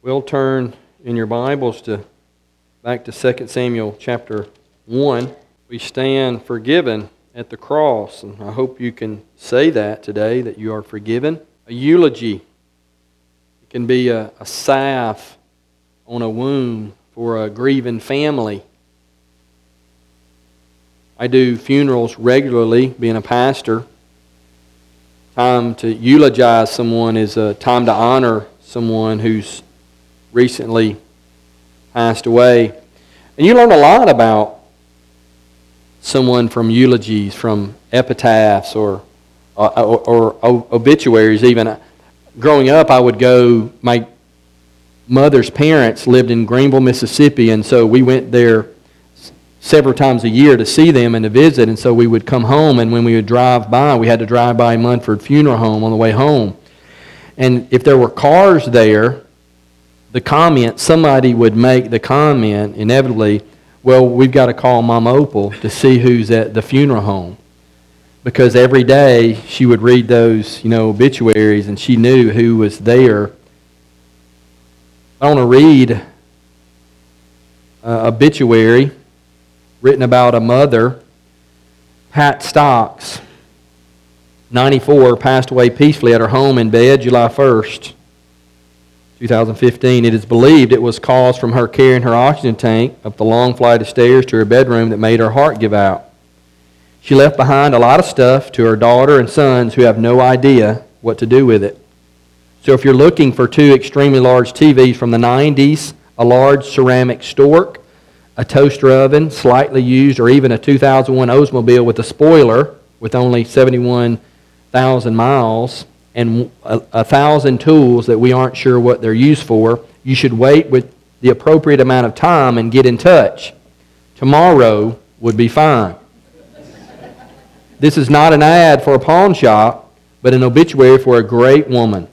We'll turn in your Bibles to back to 2 Samuel chapter 1. We stand forgiven at the cross, and I hope you can say that today that you are forgiven. A eulogy it can be a, a salve on a wound for a grieving family. I do funerals regularly, being a pastor. Time to eulogize someone is a time to honor someone who's recently passed away. And you learn a lot about someone from eulogies, from epitaphs, or, uh, or, or obituaries, even. Growing up, I would go, my mother's parents lived in Greenville, Mississippi, and so we went there several times a year to see them and to visit. And so we would come home, and when we would drive by, we had to drive by Munford Funeral Home on the way home. And if there were cars there, the comment, somebody would make the comment inevitably, well, we've got to call Mom Opal to see who's at the funeral home. Because every day she would read those, you know, obituaries and she knew who was there. I want to read an obituary written about a mother, Pat Stocks, 94, passed away peacefully at her home in bed July 1st. 2015. It is believed it was caused from her carrying her oxygen tank up the long flight of stairs to her bedroom that made her heart give out. She left behind a lot of stuff to her daughter and sons who have no idea what to do with it. So if you're looking for two extremely large TVs from the 90s, a large ceramic stork, a toaster oven, slightly used, or even a 2001 Oldsmobile with a spoiler with only 71,000 miles, and a, a thousand tools that we aren't sure what they're used for, you should wait with the appropriate amount of time and get in touch. Tomorrow would be fine. this is not an ad for a pawn shop, but an obituary for a great woman.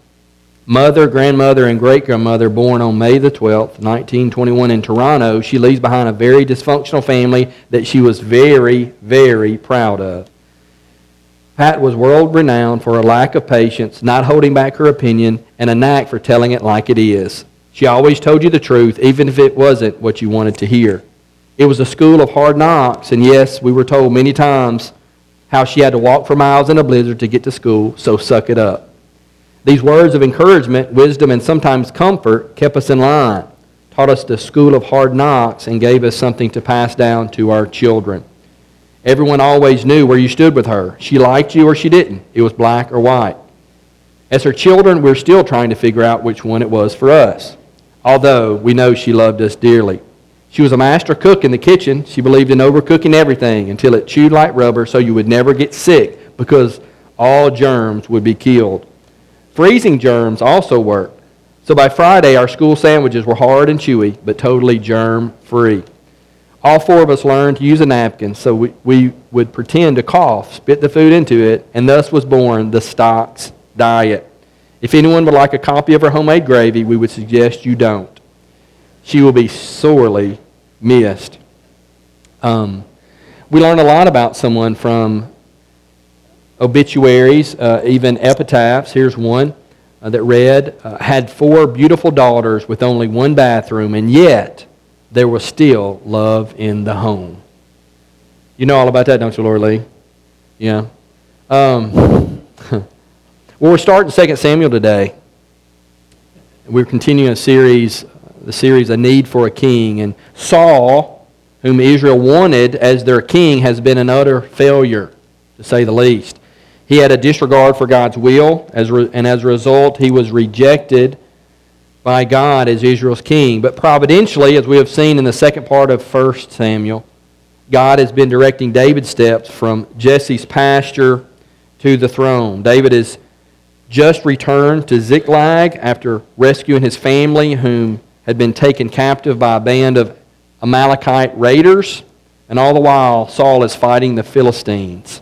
Mother, grandmother, and great grandmother born on May the 12th, 1921, in Toronto. She leaves behind a very dysfunctional family that she was very, very proud of. Pat was world renowned for a lack of patience, not holding back her opinion, and a knack for telling it like it is. She always told you the truth, even if it wasn't what you wanted to hear. It was a school of hard knocks, and yes, we were told many times how she had to walk for miles in a blizzard to get to school, so suck it up. These words of encouragement, wisdom, and sometimes comfort kept us in line, taught us the school of hard knocks, and gave us something to pass down to our children. Everyone always knew where you stood with her. She liked you or she didn't. It was black or white. As her children, we're still trying to figure out which one it was for us, although we know she loved us dearly. She was a master cook in the kitchen. She believed in overcooking everything until it chewed like rubber so you would never get sick because all germs would be killed. Freezing germs also worked. So by Friday, our school sandwiches were hard and chewy, but totally germ free all four of us learned to use a napkin so we, we would pretend to cough, spit the food into it, and thus was born the Stocks diet. If anyone would like a copy of her homemade gravy, we would suggest you don't. She will be sorely missed. Um, we learn a lot about someone from obituaries, uh, even epitaphs. Here's one uh, that read, uh, had four beautiful daughters with only one bathroom, and yet there was still love in the home. You know all about that, don't you, Laura Lee? Yeah. Um, well, we're starting 2 Samuel today. We're continuing a series, the series A Need for a King. And Saul, whom Israel wanted as their king, has been an utter failure, to say the least. He had a disregard for God's will, as and as a result, he was rejected by God as Israel's king. But providentially, as we have seen in the second part of 1 Samuel, God has been directing David's steps from Jesse's pasture to the throne. David has just returned to Ziklag after rescuing his family, whom had been taken captive by a band of Amalekite raiders. And all the while, Saul is fighting the Philistines.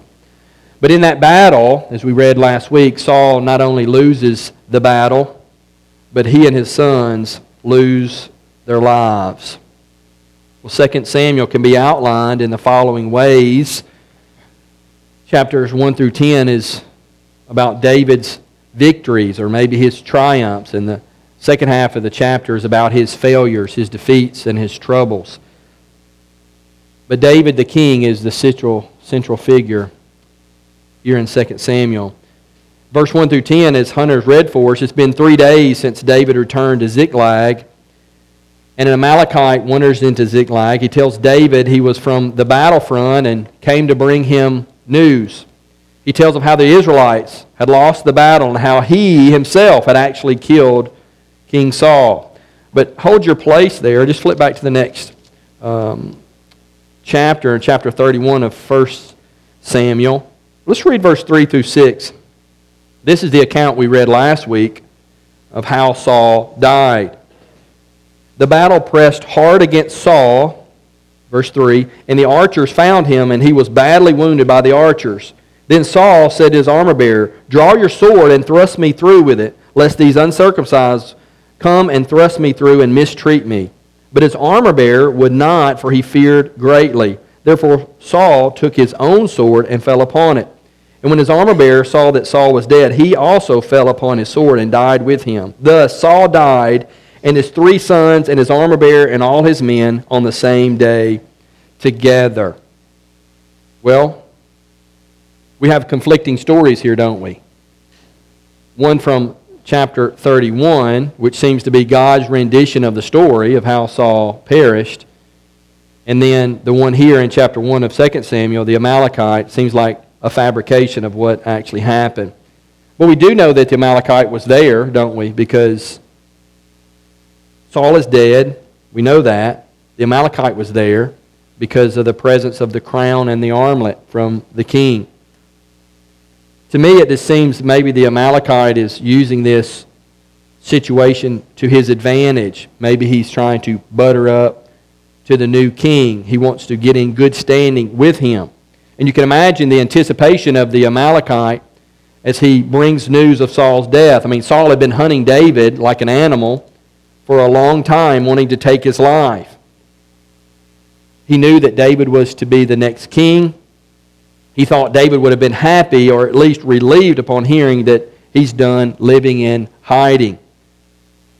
But in that battle, as we read last week, Saul not only loses the battle, but he and his sons lose their lives. Well, 2 Samuel can be outlined in the following ways. Chapters 1 through 10 is about David's victories or maybe his triumphs, and the second half of the chapter is about his failures, his defeats, and his troubles. But David the king is the central, central figure here in 2 Samuel. Verse 1 through 10, as Hunter's read for us, it's been three days since David returned to Ziklag. And an Amalekite wanders into Ziklag. He tells David he was from the battlefront and came to bring him news. He tells him how the Israelites had lost the battle and how he himself had actually killed King Saul. But hold your place there. Just flip back to the next um, chapter, chapter 31 of 1 Samuel. Let's read verse 3 through 6. This is the account we read last week of how Saul died. The battle pressed hard against Saul, verse 3, and the archers found him, and he was badly wounded by the archers. Then Saul said to his armor bearer, Draw your sword and thrust me through with it, lest these uncircumcised come and thrust me through and mistreat me. But his armor bearer would not, for he feared greatly. Therefore Saul took his own sword and fell upon it. And when his armor bearer saw that Saul was dead, he also fell upon his sword and died with him. Thus Saul died, and his three sons, and his armor bearer, and all his men on the same day together. Well, we have conflicting stories here, don't we? One from chapter 31, which seems to be God's rendition of the story of how Saul perished. And then the one here in chapter 1 of 2 Samuel, the Amalekite, seems like a fabrication of what actually happened. But we do know that the Amalekite was there, don't we? Because Saul is dead. We know that. The Amalekite was there because of the presence of the crown and the armlet from the king. To me, it just seems maybe the Amalekite is using this situation to his advantage. Maybe he's trying to butter up to the new king. He wants to get in good standing with him. And you can imagine the anticipation of the Amalekite as he brings news of Saul's death. I mean, Saul had been hunting David like an animal for a long time, wanting to take his life. He knew that David was to be the next king. He thought David would have been happy or at least relieved upon hearing that he's done living in hiding.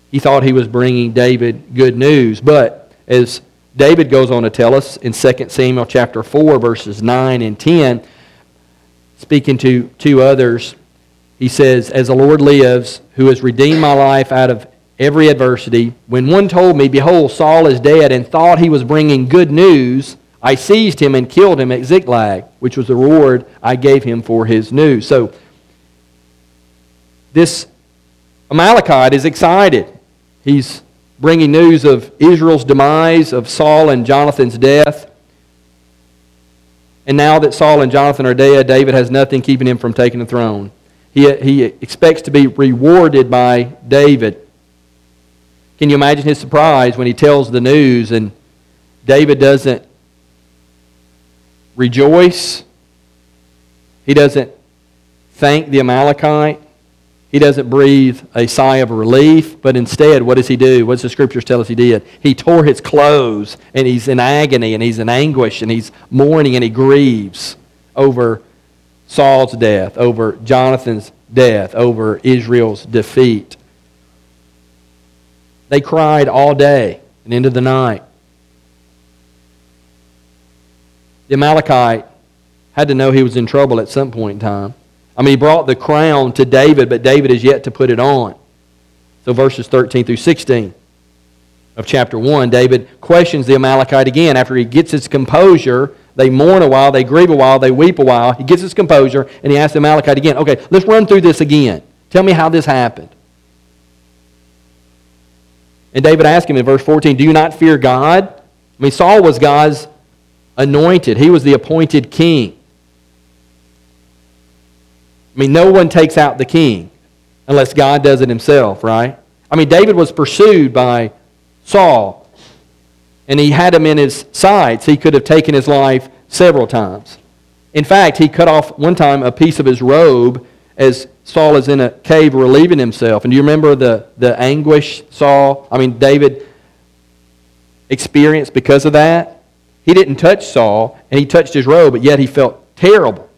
He thought he was bringing David good news. But as David goes on to tell us in 2 Samuel chapter 4, verses 9 and 10, speaking to two others, he says, As the Lord lives, who has redeemed my life out of every adversity, when one told me, Behold, Saul is dead, and thought he was bringing good news, I seized him and killed him at Ziklag, which was the reward I gave him for his news. So, this Amalekite is excited. He's bringing news of Israel's demise, of Saul and Jonathan's death. And now that Saul and Jonathan are dead, David has nothing keeping him from taking the throne. He, he expects to be rewarded by David. Can you imagine his surprise when he tells the news and David doesn't rejoice. He doesn't thank the Amalekite. He doesn't breathe a sigh of relief, but instead, what does he do? What does the scriptures tell us he did? He tore his clothes, and he's in agony, and he's in anguish, and he's mourning, and he grieves over Saul's death, over Jonathan's death, over Israel's defeat. They cried all day and into the night. the Amalekite had to know he was in trouble at some point in time. I mean, he brought the crown to David, but David is yet to put it on. So, verses 13 through 16 of chapter 1, David questions the Amalekite again. After he gets his composure, they mourn a while, they grieve a while, they weep a while. He gets his composure, and he asks the Amalekite again, Okay, let's run through this again. Tell me how this happened. And David asked him in verse 14, Do you not fear God? I mean, Saul was God's anointed, he was the appointed king. I mean, no one takes out the king unless God does it himself, right? I mean, David was pursued by Saul, and he had him in his sights. He could have taken his life several times. In fact, he cut off one time a piece of his robe as Saul is in a cave relieving himself. And do you remember the, the anguish Saul, I mean, David experienced because of that? He didn't touch Saul, and he touched his robe, but yet he felt terrible.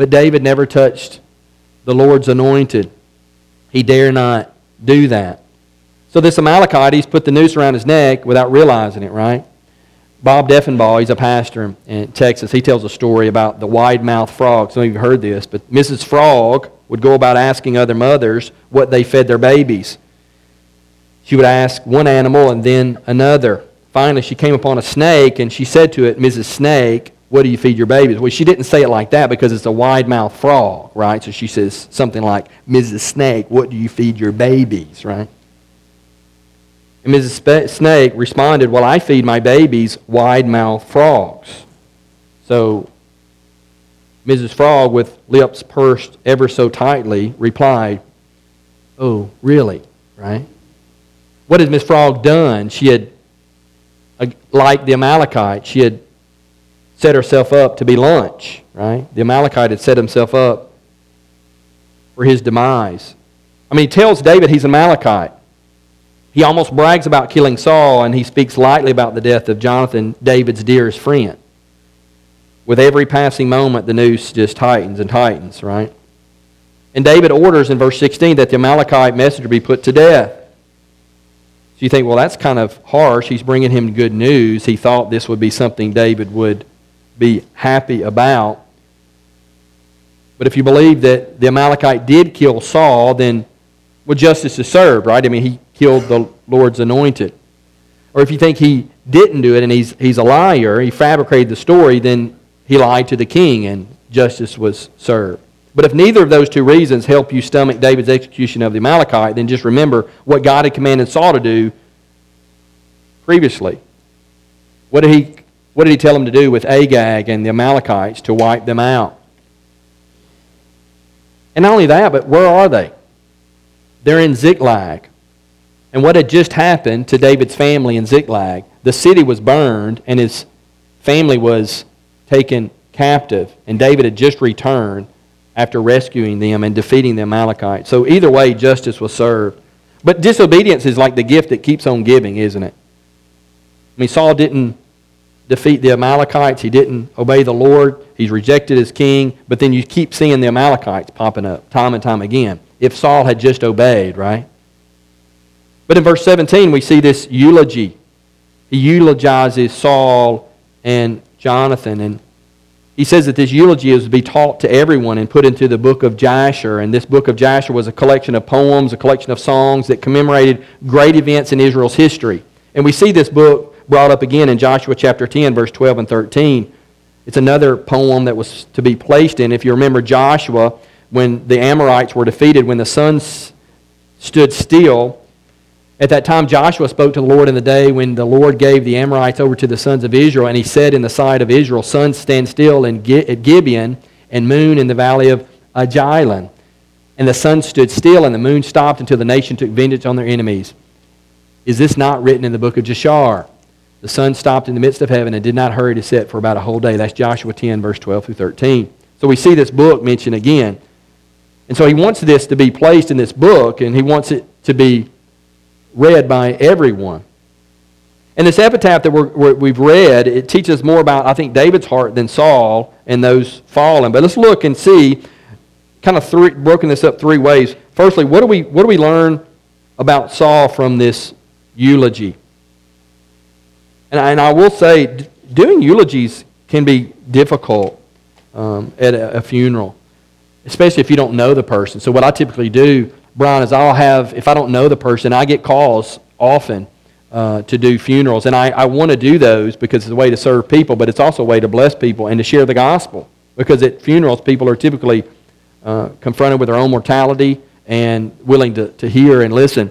But David never touched the Lord's anointed. He dare not do that. So this Amalekite, he's put the noose around his neck without realizing it, right? Bob Deffinbaugh, he's a pastor in Texas. He tells a story about the wide-mouthed frog. Some of you have heard this, but Mrs. Frog would go about asking other mothers what they fed their babies. She would ask one animal and then another. Finally, she came upon a snake and she said to it, Mrs. Snake, what do you feed your babies? Well, she didn't say it like that because it's a wide-mouthed frog, right? So she says something like, Mrs. Snake, what do you feed your babies, right? And Mrs. Snake responded, Well, I feed my babies wide-mouthed frogs. So Mrs. Frog, with lips pursed ever so tightly, replied, Oh, really? Right? What had Miss Frog done? She had, uh, like the Amalekite, she had set herself up to be lunch, right? The Amalekite had set himself up for his demise. I mean, he tells David he's an Amalekite. He almost brags about killing Saul, and he speaks lightly about the death of Jonathan, David's dearest friend. With every passing moment, the noose just tightens and tightens, right? And David orders in verse 16 that the Amalekite messenger be put to death. So you think, well, that's kind of harsh. He's bringing him good news. He thought this would be something David would be happy about. But if you believe that the Amalekite did kill Saul, then well, justice is served, right? I mean, he killed the Lord's anointed. Or if you think he didn't do it and he's, he's a liar, he fabricated the story, then he lied to the king and justice was served. But if neither of those two reasons help you stomach David's execution of the Amalekite, then just remember what God had commanded Saul to do previously. What did he what did he tell them to do with Agag and the Amalekites to wipe them out? And not only that, but where are they? They're in Ziklag. And what had just happened to David's family in Ziklag? The city was burned and his family was taken captive. And David had just returned after rescuing them and defeating the Amalekites. So either way, justice was served. But disobedience is like the gift that keeps on giving, isn't it? I mean, Saul didn't defeat the Amalekites. He didn't obey the Lord. He's rejected as king. But then you keep seeing the Amalekites popping up time and time again. If Saul had just obeyed, right? But in verse 17, we see this eulogy. He eulogizes Saul and Jonathan. And he says that this eulogy is to be taught to everyone and put into the book of Jasher. And this book of Jasher was a collection of poems, a collection of songs that commemorated great events in Israel's history. And we see this book brought up again in Joshua chapter 10, verse 12 and 13. It's another poem that was to be placed in. If you remember Joshua, when the Amorites were defeated, when the sun stood still, at that time Joshua spoke to the Lord in the day when the Lord gave the Amorites over to the sons of Israel, and he said in the sight of Israel, Sun stand still in at Gibeon, and moon in the valley of Ajalon. And the sun stood still, and the moon stopped until the nation took vengeance on their enemies. Is this not written in the book of Jashar? The sun stopped in the midst of heaven and did not hurry to set for about a whole day. That's Joshua 10, verse 12 through 13. So we see this book mentioned again. And so he wants this to be placed in this book, and he wants it to be read by everyone. And this epitaph that we have read, it teaches more about, I think, David's heart than Saul and those fallen. But let's look and see, kind of three, broken this up three ways. Firstly, what do we, what do we learn about Saul from this eulogy? And I, and I will say, doing eulogies can be difficult um, at a, a, funeral, especially if you don't know the person. So, what I typically do, Brian, is I'll have, if I don't know the person, I get calls often uh, to do funerals. And I, I want to do those because it's a way to serve people, but it's also a way to bless people and to share the gospel. Because at funerals, people are typically uh, confronted with their own mortality and willing to, to hear and listen.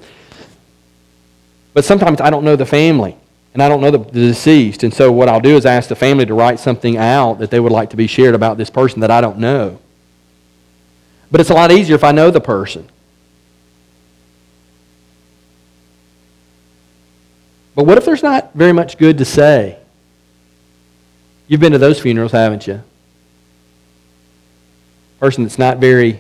But sometimes I don't know the family and I don't know the, the, deceased. And so what I'll do is ask the family to write something out that they would like to be shared about this person that I don't know. But it's a lot easier if I know the person. But what if there's not very much good to say? You've been to those funerals, haven't you? Person that's not very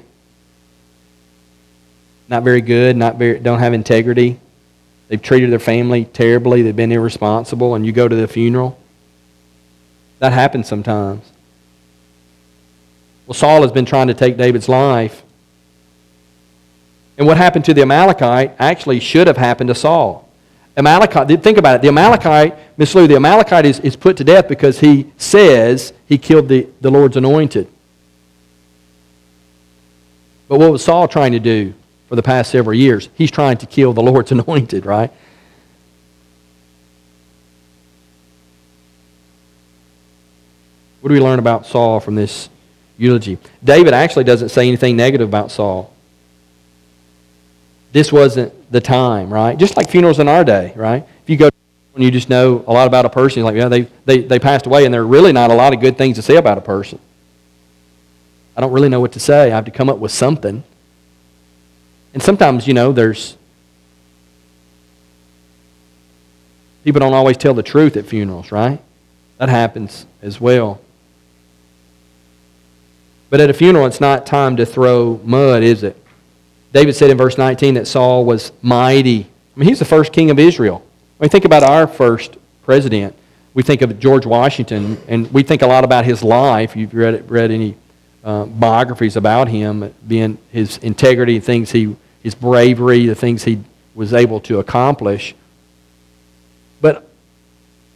not very good, not very don't have integrity. They've treated their family terribly. They've been irresponsible, and you go to the funeral. That happens sometimes. Well, Saul has been trying to take David's life. And what happened to the Amalekite actually should have happened to Saul. Amalekite, think about it. The Amalekite, Miss Lou, the Amalekite is, is put to death because he says he killed the, the Lord's anointed. But what was Saul trying to do for the past several years? He's trying to kill the Lord's anointed, right? What do we learn about Saul from this eulogy? David actually doesn't say anything negative about Saul. This wasn't the time, right? Just like funerals in our day, right? If you go and you just know a lot about a person, like, yeah, they, they, they passed away, and there are really not a lot of good things to say about a person. I don't really know what to say. I have to come up with something. And sometimes, you know, there's people don't always tell the truth at funerals, right? That happens as well. But at a funeral, it's not time to throw mud, is it? David said in verse 19 that Saul was mighty. I mean, he's the first king of Israel. When we think about our first president, we think of George Washington, and we think a lot about his life. You've read, read any uh, biographies about him, being his integrity, things he, his bravery, the things he was able to accomplish. But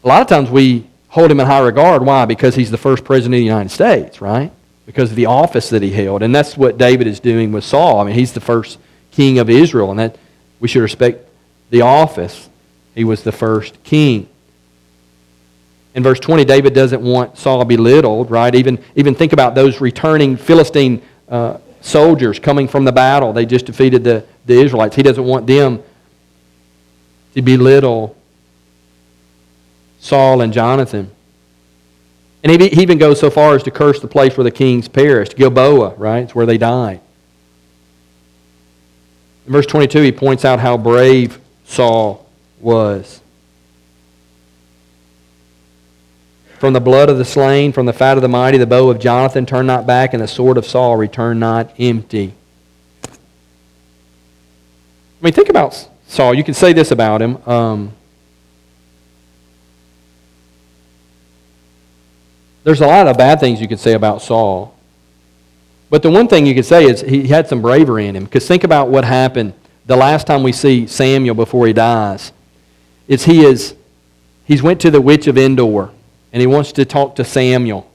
a lot of times we hold him in high regard. Why? Because he's the first president of the United States, right? because of the office that he held. And that's what David is doing with Saul. I mean, he's the first king of Israel, and that we should respect the office. He was the first king. In verse 20, David doesn't want Saul belittled, right? Even, even think about those returning Philistine uh, soldiers coming from the battle. They just defeated the, the Israelites. He doesn't want them to belittle Saul and Jonathan. And he, he even goes so far as to curse the place where the kings perished, Gilboa, right? It's where they died. In verse 22, he points out how brave Saul was. From the blood of the slain, from the fat of the mighty, the bow of Jonathan turn not back, and the sword of Saul return not empty. I mean, think about Saul. You can say this about him. Um, There's a lot of bad things you could say about Saul. But the one thing you could say is he had some bravery in him. Because think about what happened the last time we see Samuel before he dies. Is he is he's went to the witch of Endor and he wants to talk to Samuel.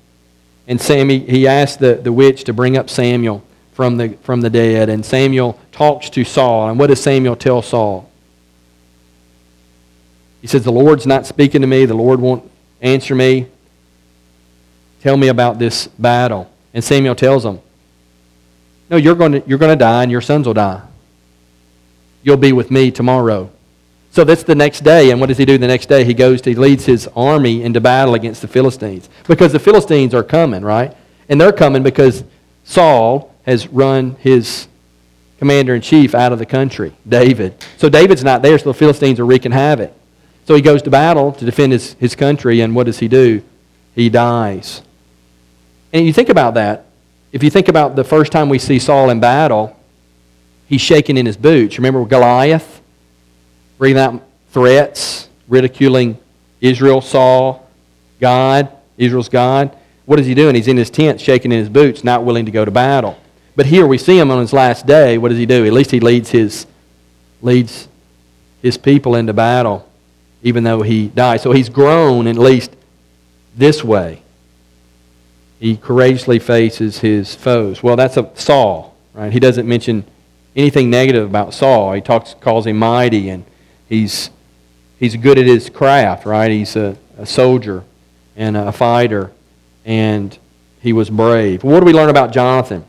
And Sammy, he asked the, the witch to bring up Samuel from the, from the dead. And Samuel talks to Saul. And what does Samuel tell Saul? He says, The Lord's not speaking to me. The Lord won't answer me. Tell me about this battle. And Samuel tells him, No, you're going to, you're going to die and your sons will die. You'll be with me tomorrow. So that's the next day. And what does he do the next day? He goes, to, he leads his army into battle against the Philistines. Because the Philistines are coming, right? And they're coming because Saul has run his commander in chief out of the country, David. So David's not there, so the Philistines are wreaking havoc. So he goes to battle to defend his, his country, and what does he do? He dies. And you think about that. If you think about the first time we see Saul in battle, he's shaking in his boots. Remember Goliath? Breathing out threats, ridiculing Israel, Saul, God, Israel's God. What is he doing? He's in his tent, shaking in his boots, not willing to go to battle. But here we see him on his last day. What does he do? At least he leads his, leads his people into battle, even though he died. So he's grown at least this way he courageously faces his foes. Well, that's a Saul, right? He doesn't mention anything negative about Saul. He talks, calls him mighty, and he's, he's good at his craft, right? He's a, a soldier and a fighter, and he was brave. What do we learn about Jonathan?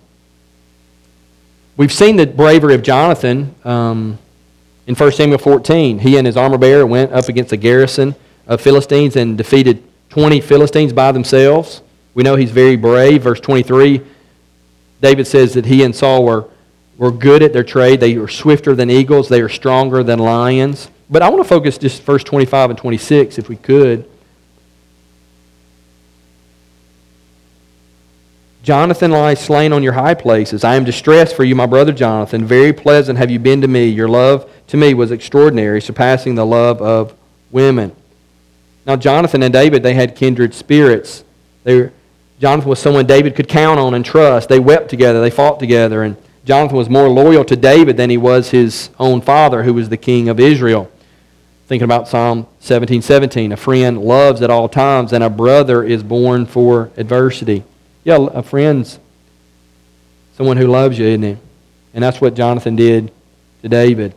We've seen the bravery of Jonathan um, in 1 Samuel 14. He and his armor bearer went up against a garrison of Philistines and defeated 20 Philistines by themselves. We know he's very brave. Verse 23, David says that he and Saul were, were good at their trade. They were swifter than eagles, they are stronger than lions. But I want to focus just verse 25 and 26, if we could. Jonathan lies slain on your high places. I am distressed for you, my brother Jonathan. Very pleasant have you been to me. Your love to me was extraordinary, surpassing the love of women. Now, Jonathan and David, they had kindred spirits. They were, Jonathan was someone David could count on and trust. They wept together, they fought together, and Jonathan was more loyal to David than he was his own father, who was the king of Israel. Thinking about Psalm 17 17, a friend loves at all times, and a brother is born for adversity. Yeah, a friend's someone who loves you, isn't he? And that's what Jonathan did to David.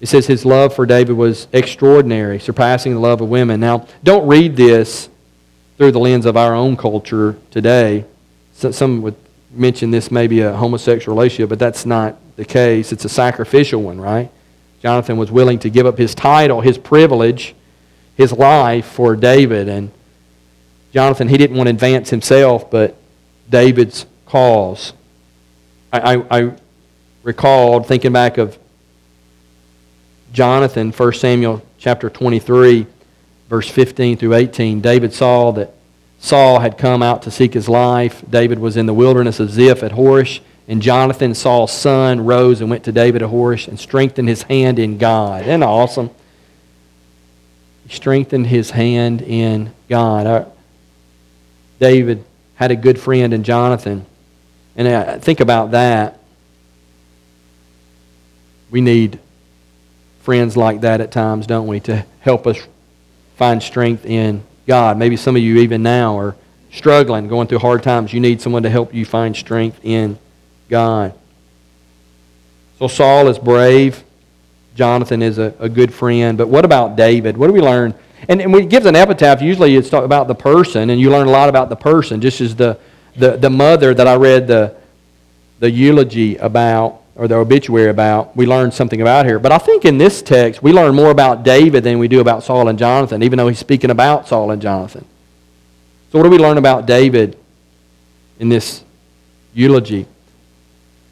It says his love for David was extraordinary, surpassing the love of women. Now, don't read this through the lens of our own culture today. Some would mention this may be a homosexual relationship, but that's not the case. It's a sacrificial one, right? Jonathan was willing to give up his title, his privilege, his life for David. And Jonathan, he didn't want to advance himself, but David's cause. I, I, I recalled, thinking back of Jonathan, 1 Samuel chapter 23, verse 15 through 18. David saw that Saul had come out to seek his life. David was in the wilderness of Ziph at Horesh. And Jonathan, Saul's son, rose and went to David at Horesh and strengthened his hand in God. Isn't awesome? He strengthened his hand in God. David had a good friend in Jonathan. And I think about that. We need friends like that at times, don't we, to help us find strength in God. Maybe some of you, even now, are struggling, going through hard times. You need someone to help you find strength in God. So Saul is brave. Jonathan is a, a good friend. But what about David? What do we learn? And, and when gives an epitaph, usually it's about the person, and you learn a lot about the person, just as the, the, the mother that I read the, the eulogy about, or the obituary about, we learn something about here. But I think in this text, we learn more about David than we do about Saul and Jonathan, even though he's speaking about Saul and Jonathan. So, what do we learn about David in this eulogy?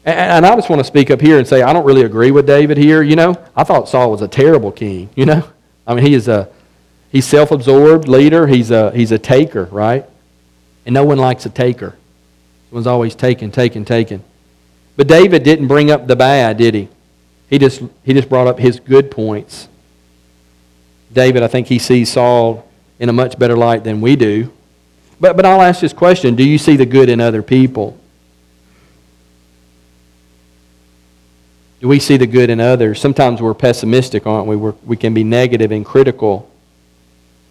And I just want to speak up here and say I don't really agree with David here. You know, I thought Saul was a terrible king. You know, I mean he is a he's self-absorbed leader. He's a he's a taker, right? And no one likes a taker. Someone's always taking, taking, taking. But David didn't bring up the bad, did he? He just he just brought up his good points. David, I think he sees Saul in a much better light than we do. But but I'll ask this question: Do you see the good in other people? Do we see the good in others? Sometimes we're pessimistic, aren't we? We're, we can be negative and critical.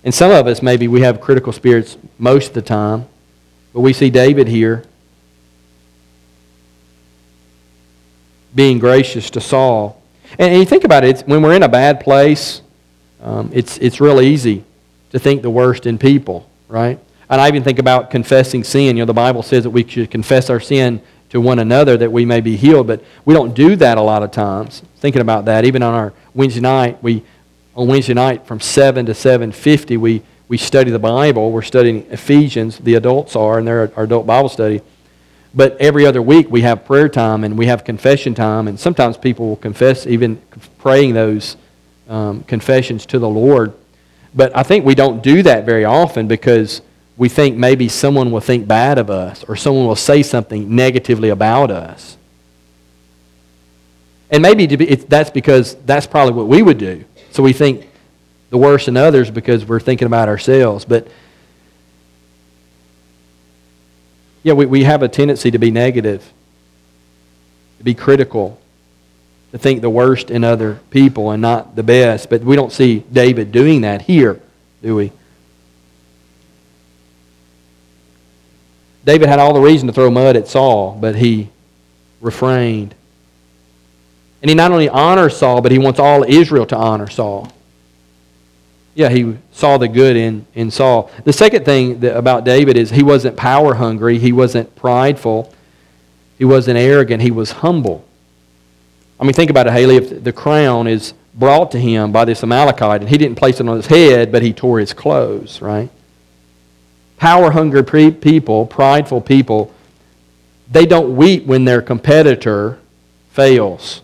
And some of us, maybe, we have critical spirits most of the time. But we see David here being gracious to Saul. And, you think about it, when we're in a bad place, um, it's, it's real easy to think the worst in people, right? And I even think about confessing sin. You know, the Bible says that we should confess our sin to one another that we may be healed. But we don't do that a lot of times. Thinking about that, even on our Wednesday night, we on Wednesday night from 7 to 7.50, we, we study the Bible. We're studying Ephesians, the adults are, and they're our adult Bible study. But every other week we have prayer time and we have confession time, and sometimes people will confess, even praying those um, confessions to the Lord. But I think we don't do that very often because we think maybe someone will think bad of us or someone will say something negatively about us. And maybe that's because that's probably what we would do. So we think the worst in others because we're thinking about ourselves. But yeah, we, we have a tendency to be negative, to be critical, to think the worst in other people and not the best. But we don't see David doing that here, do we? David had all the reason to throw mud at Saul, but he refrained. And he not only honors Saul, but he wants all Israel to honor Saul. Yeah, he saw the good in, in Saul. The second thing that, about David is he wasn't power hungry, he wasn't prideful, he wasn't arrogant, he was humble. I mean, think about it, Haley. If the crown is brought to him by this Amalekite, and he didn't place it on his head, but he tore his clothes, right? power hungry people, prideful people, they don't weep when their competitor fails.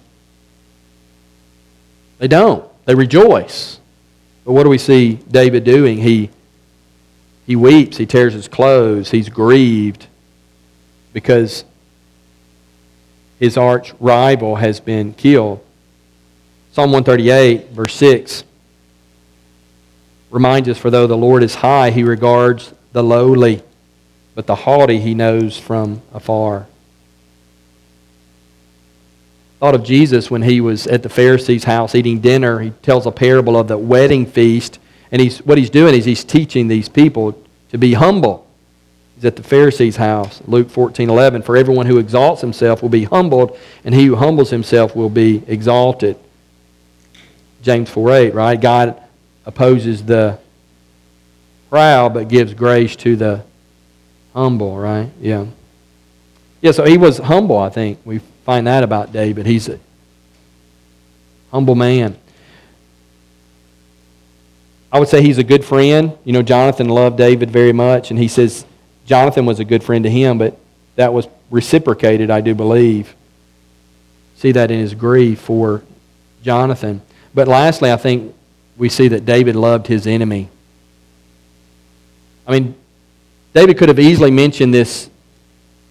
They don't. They rejoice. But what do we see David doing? He, he weeps, he tears his clothes, he's grieved because his arch rival has been killed. Psalm 138, verse 6, reminds us For though the Lord is high, he regards the lowly, but the haughty he knows from afar. Thought of Jesus when he was at the Pharisee's house eating dinner. He tells a parable of the wedding feast. And he's, what he's doing is he's teaching these people to be humble. He's at the Pharisee's house, Luke 14, 11. For everyone who exalts himself will be humbled, and he who humbles himself will be exalted. James 4, 8, right? God opposes the proud, but gives grace to the humble, right? Yeah. Yeah, so he was humble, I think. We find that about David. He's a humble man. I would say he's a good friend. You know, Jonathan loved David very much, and he says Jonathan was a good friend to him, but that was reciprocated, I do believe. See that in his grief for Jonathan. But lastly, I think we see that David loved his enemy. I mean, David could have easily mentioned this,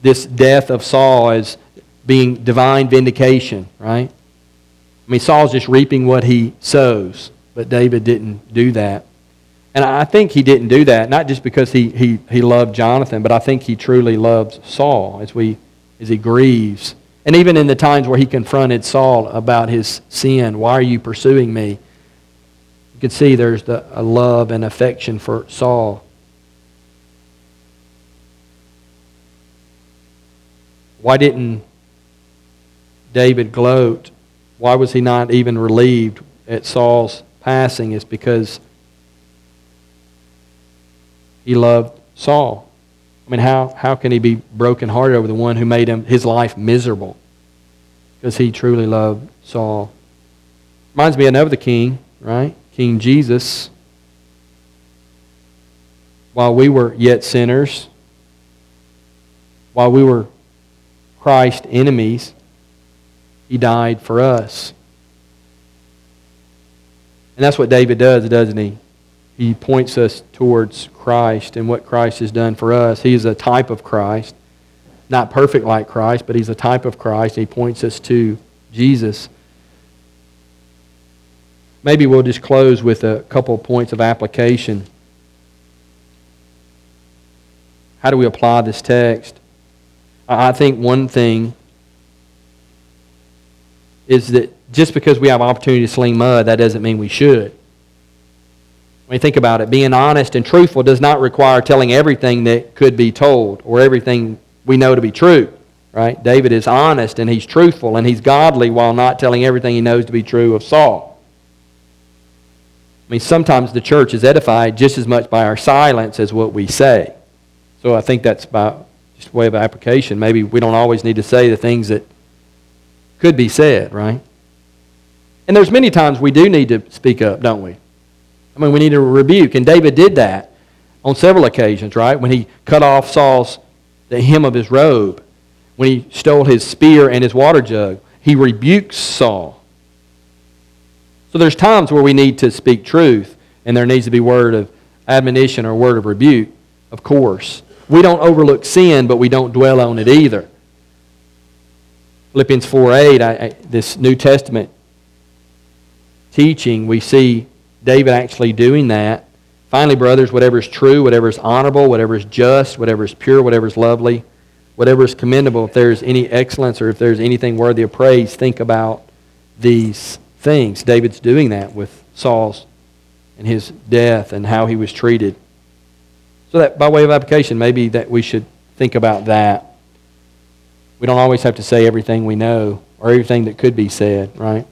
this death of Saul as being divine vindication, right? I mean, Saul's just reaping what he sows, but David didn't do that. And I think he didn't do that, not just because he, he, he loved Jonathan, but I think he truly loves Saul as, we, as he grieves. And even in the times where he confronted Saul about his sin, why are you pursuing me? You can see there's the, a love and affection for Saul. Why didn't David gloat? Why was he not even relieved at Saul's passing? Is because he loved Saul. I mean, how, how can he be brokenhearted over the one who made him his life miserable? Because he truly loved Saul. Reminds me of another king, right? King Jesus. While we were yet sinners, while we were Christ's enemies, he died for us. And that's what David does, doesn't he? He points us towards Christ and what Christ has done for us. He is a type of Christ. Not perfect like Christ, but he's a type of Christ. He points us to Jesus. Maybe we'll just close with a couple of points of application. How do we apply this text? I think one thing is that just because we have opportunity to sling mud, that doesn't mean we should. When you think about it, being honest and truthful does not require telling everything that could be told or everything we know to be true. Right? David is honest and he's truthful and he's godly while not telling everything he knows to be true of Saul. I mean, sometimes the church is edified just as much by our silence as what we say. So I think that's by just a way of application. Maybe we don't always need to say the things that could be said, right? And there's many times we do need to speak up, don't we? I mean, we need a rebuke. And David did that on several occasions, right? When he cut off Saul's, the hem of his robe, when he stole his spear and his water jug, he rebukes Saul. So there's times where we need to speak truth, and there needs to be word of admonition or word of rebuke, of course. We don't overlook sin, but we don't dwell on it either. Philippians 4 8, I, I, this New Testament teaching, we see David actually doing that. Finally, brothers, whatever is true, whatever is honorable, whatever is just, whatever is pure, whatever is lovely, whatever is commendable, if there's any excellence or if there's anything worthy of praise, think about these things. David's doing that with Saul's and his death and how he was treated. So that by way of application, maybe that we should think about that. We don't always have to say everything we know or everything that could be said, right?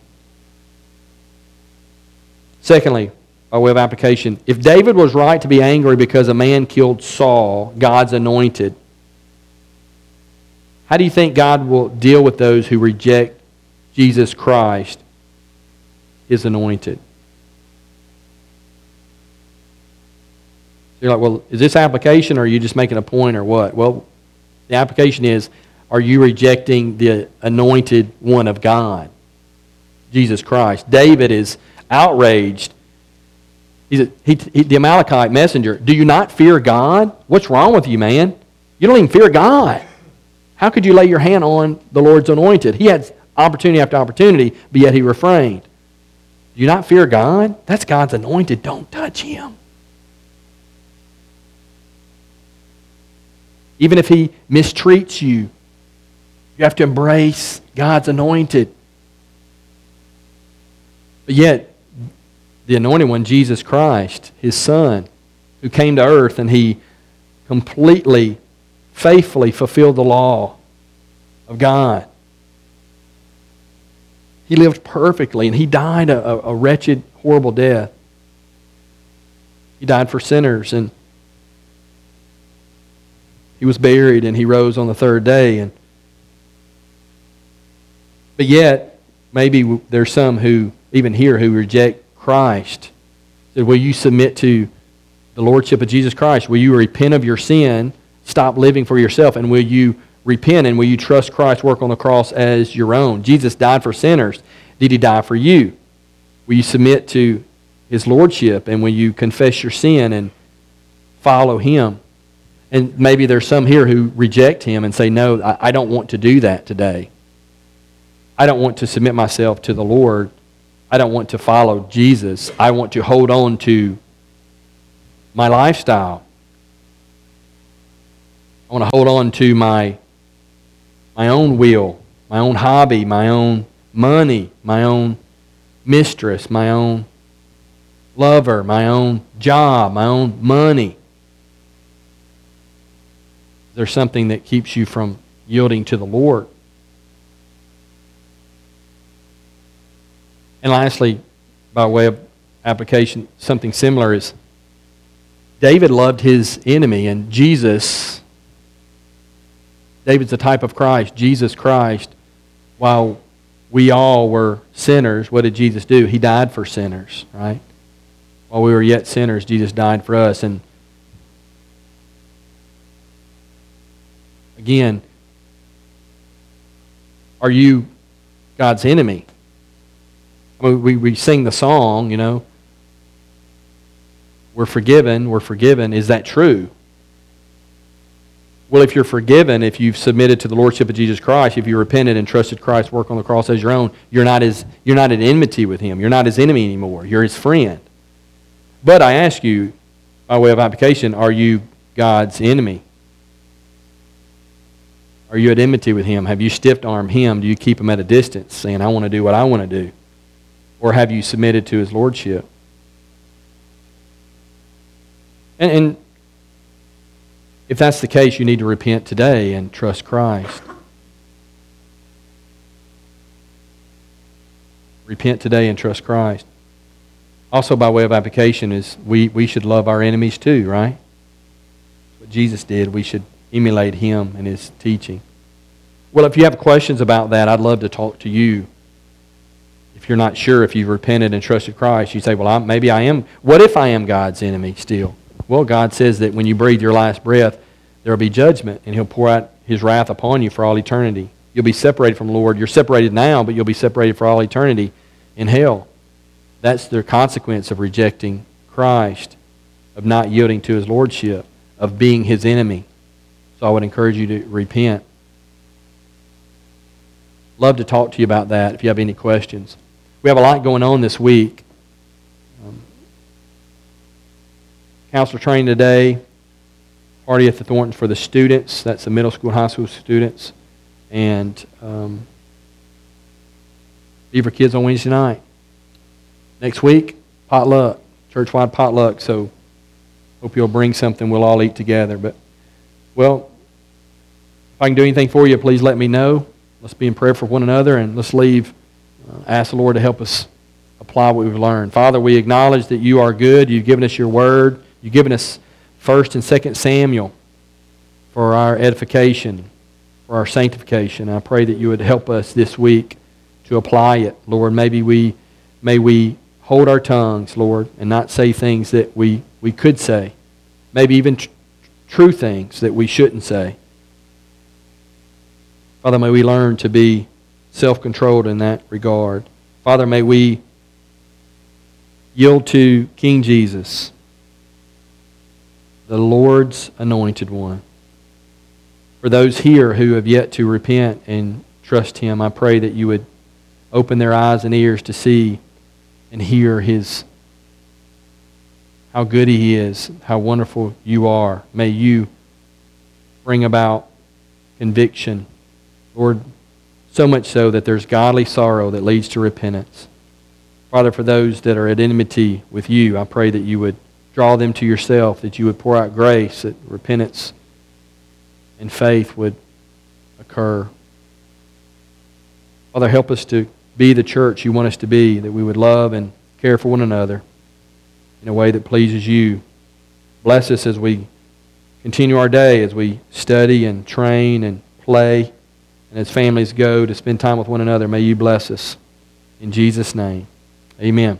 Secondly, by way of application, if David was right to be angry because a man killed Saul, God's anointed, how do you think God will deal with those who reject Jesus Christ, his anointed? You're like, well, is this application or are you just making a point or what? Well, the application is are you rejecting the anointed one of God, Jesus Christ? David is outraged. He's he, he, the Amalekite messenger. Do you not fear God? What's wrong with you, man? You don't even fear God. How could you lay your hand on the Lord's anointed? He had opportunity after opportunity, but yet he refrained. Do you not fear God? That's God's anointed. Don't touch him. Even if he mistreats you, you have to embrace God's anointed. But yet, the anointed one, Jesus Christ, his son, who came to earth and he completely, faithfully fulfilled the law of God. He lived perfectly and he died a, a, wretched, horrible death. He died for sinners and he was buried and he rose on the third day. And, but yet, maybe there's some who, even here, who reject Christ. Will you submit to the Lordship of Jesus Christ? Will you repent of your sin, stop living for yourself, and will you repent and will you trust Christ's work on the cross as your own? Jesus died for sinners. Did he die for you? Will you submit to his lordship and will you confess your sin and follow him? And maybe there's some here who reject him and say, No, I, don't want to do that today. I don't want to submit myself to the Lord. I don't want to follow Jesus. I want to hold on to my lifestyle. I want to hold on to my, my own will, my own hobby, my own money, my own mistress, my own lover, my own job, my own money. There's something that keeps you from yielding to the Lord. And lastly, by way of application, something similar is David loved his enemy, and Jesus, David's a type of Christ, Jesus Christ, while we all were sinners, what did Jesus do? He died for sinners, right? While we were yet sinners, Jesus died for us. And again, are you God's enemy? We, we sing the song, you know, we're forgiven, we're forgiven. Is that true? Well, if you're forgiven, if you've submitted to the Lordship of Jesus Christ, if you repented and trusted Christ's work on the cross as your own, you're not, as, you're not at enmity with Him. You're not His enemy anymore. You're His friend. But I ask you, by way of application, are you God's enemy? Are you at enmity with Him? Have you stiff armed Him? Do you keep Him at a distance, saying, I want to do what I want to do? Or have you submitted to His Lordship? And, and if that's the case, you need to repent today and trust Christ. Repent today and trust Christ. Also, by way of application, is we, we should love our enemies too, right? What Jesus did, we should emulate him and his teaching. Well, if you have questions about that, I'd love to talk to you. You're not sure if you've repented and trusted Christ, you say, Well, I, maybe I am. What if I am God's enemy still? Well, God says that when you breathe your last breath, there will be judgment, and He'll pour out His wrath upon you for all eternity. You'll be separated from the Lord. You're separated now, but you'll be separated for all eternity in hell. That's the consequence of rejecting Christ, of not yielding to His Lordship, of being His enemy. So I would encourage you to repent. Love to talk to you about that if you have any questions. We have a lot going on this week. counselor training today. Party at the Thorntons for the students. That's the middle school and high school students. And um, Beaver Kids on Wednesday night. Next week, potluck, church-wide potluck. So hope you'll bring something. We'll all eat together. But, well, if I can do anything for you, please let me know. Let's be in prayer for one another and let's leave. Uh, ask the Lord to help us apply what we've learned. Father, we acknowledge that you are good. You've given us your word. You've given us 1st and 2nd Samuel for our edification, for our sanctification. I pray that you would help us this week to apply it. Lord, maybe we may we hold our tongues, Lord, and not say things that we, we could say. Maybe even tr- true things that we shouldn't say. Father, may we learn to be self controlled in that regard. Father, may we yield to King Jesus the Lord's anointed one. For those here who have yet to repent and trust Him, I pray that you would open their eyes and ears to see and hear His how good He is, how wonderful you are. May you bring about conviction, Lord, so much so that there's godly sorrow that leads to repentance. Father, for those that are at enmity with you, I pray that you would draw them to yourself, that you would pour out grace, that repentance and faith would occur. Father, help us to be the church you want us to be, that we would love and care for one another in a way that pleases you. Bless us as we continue our day, as we study and train and play, and as families go to spend time with one another. May you bless us. In Jesus' name, amen.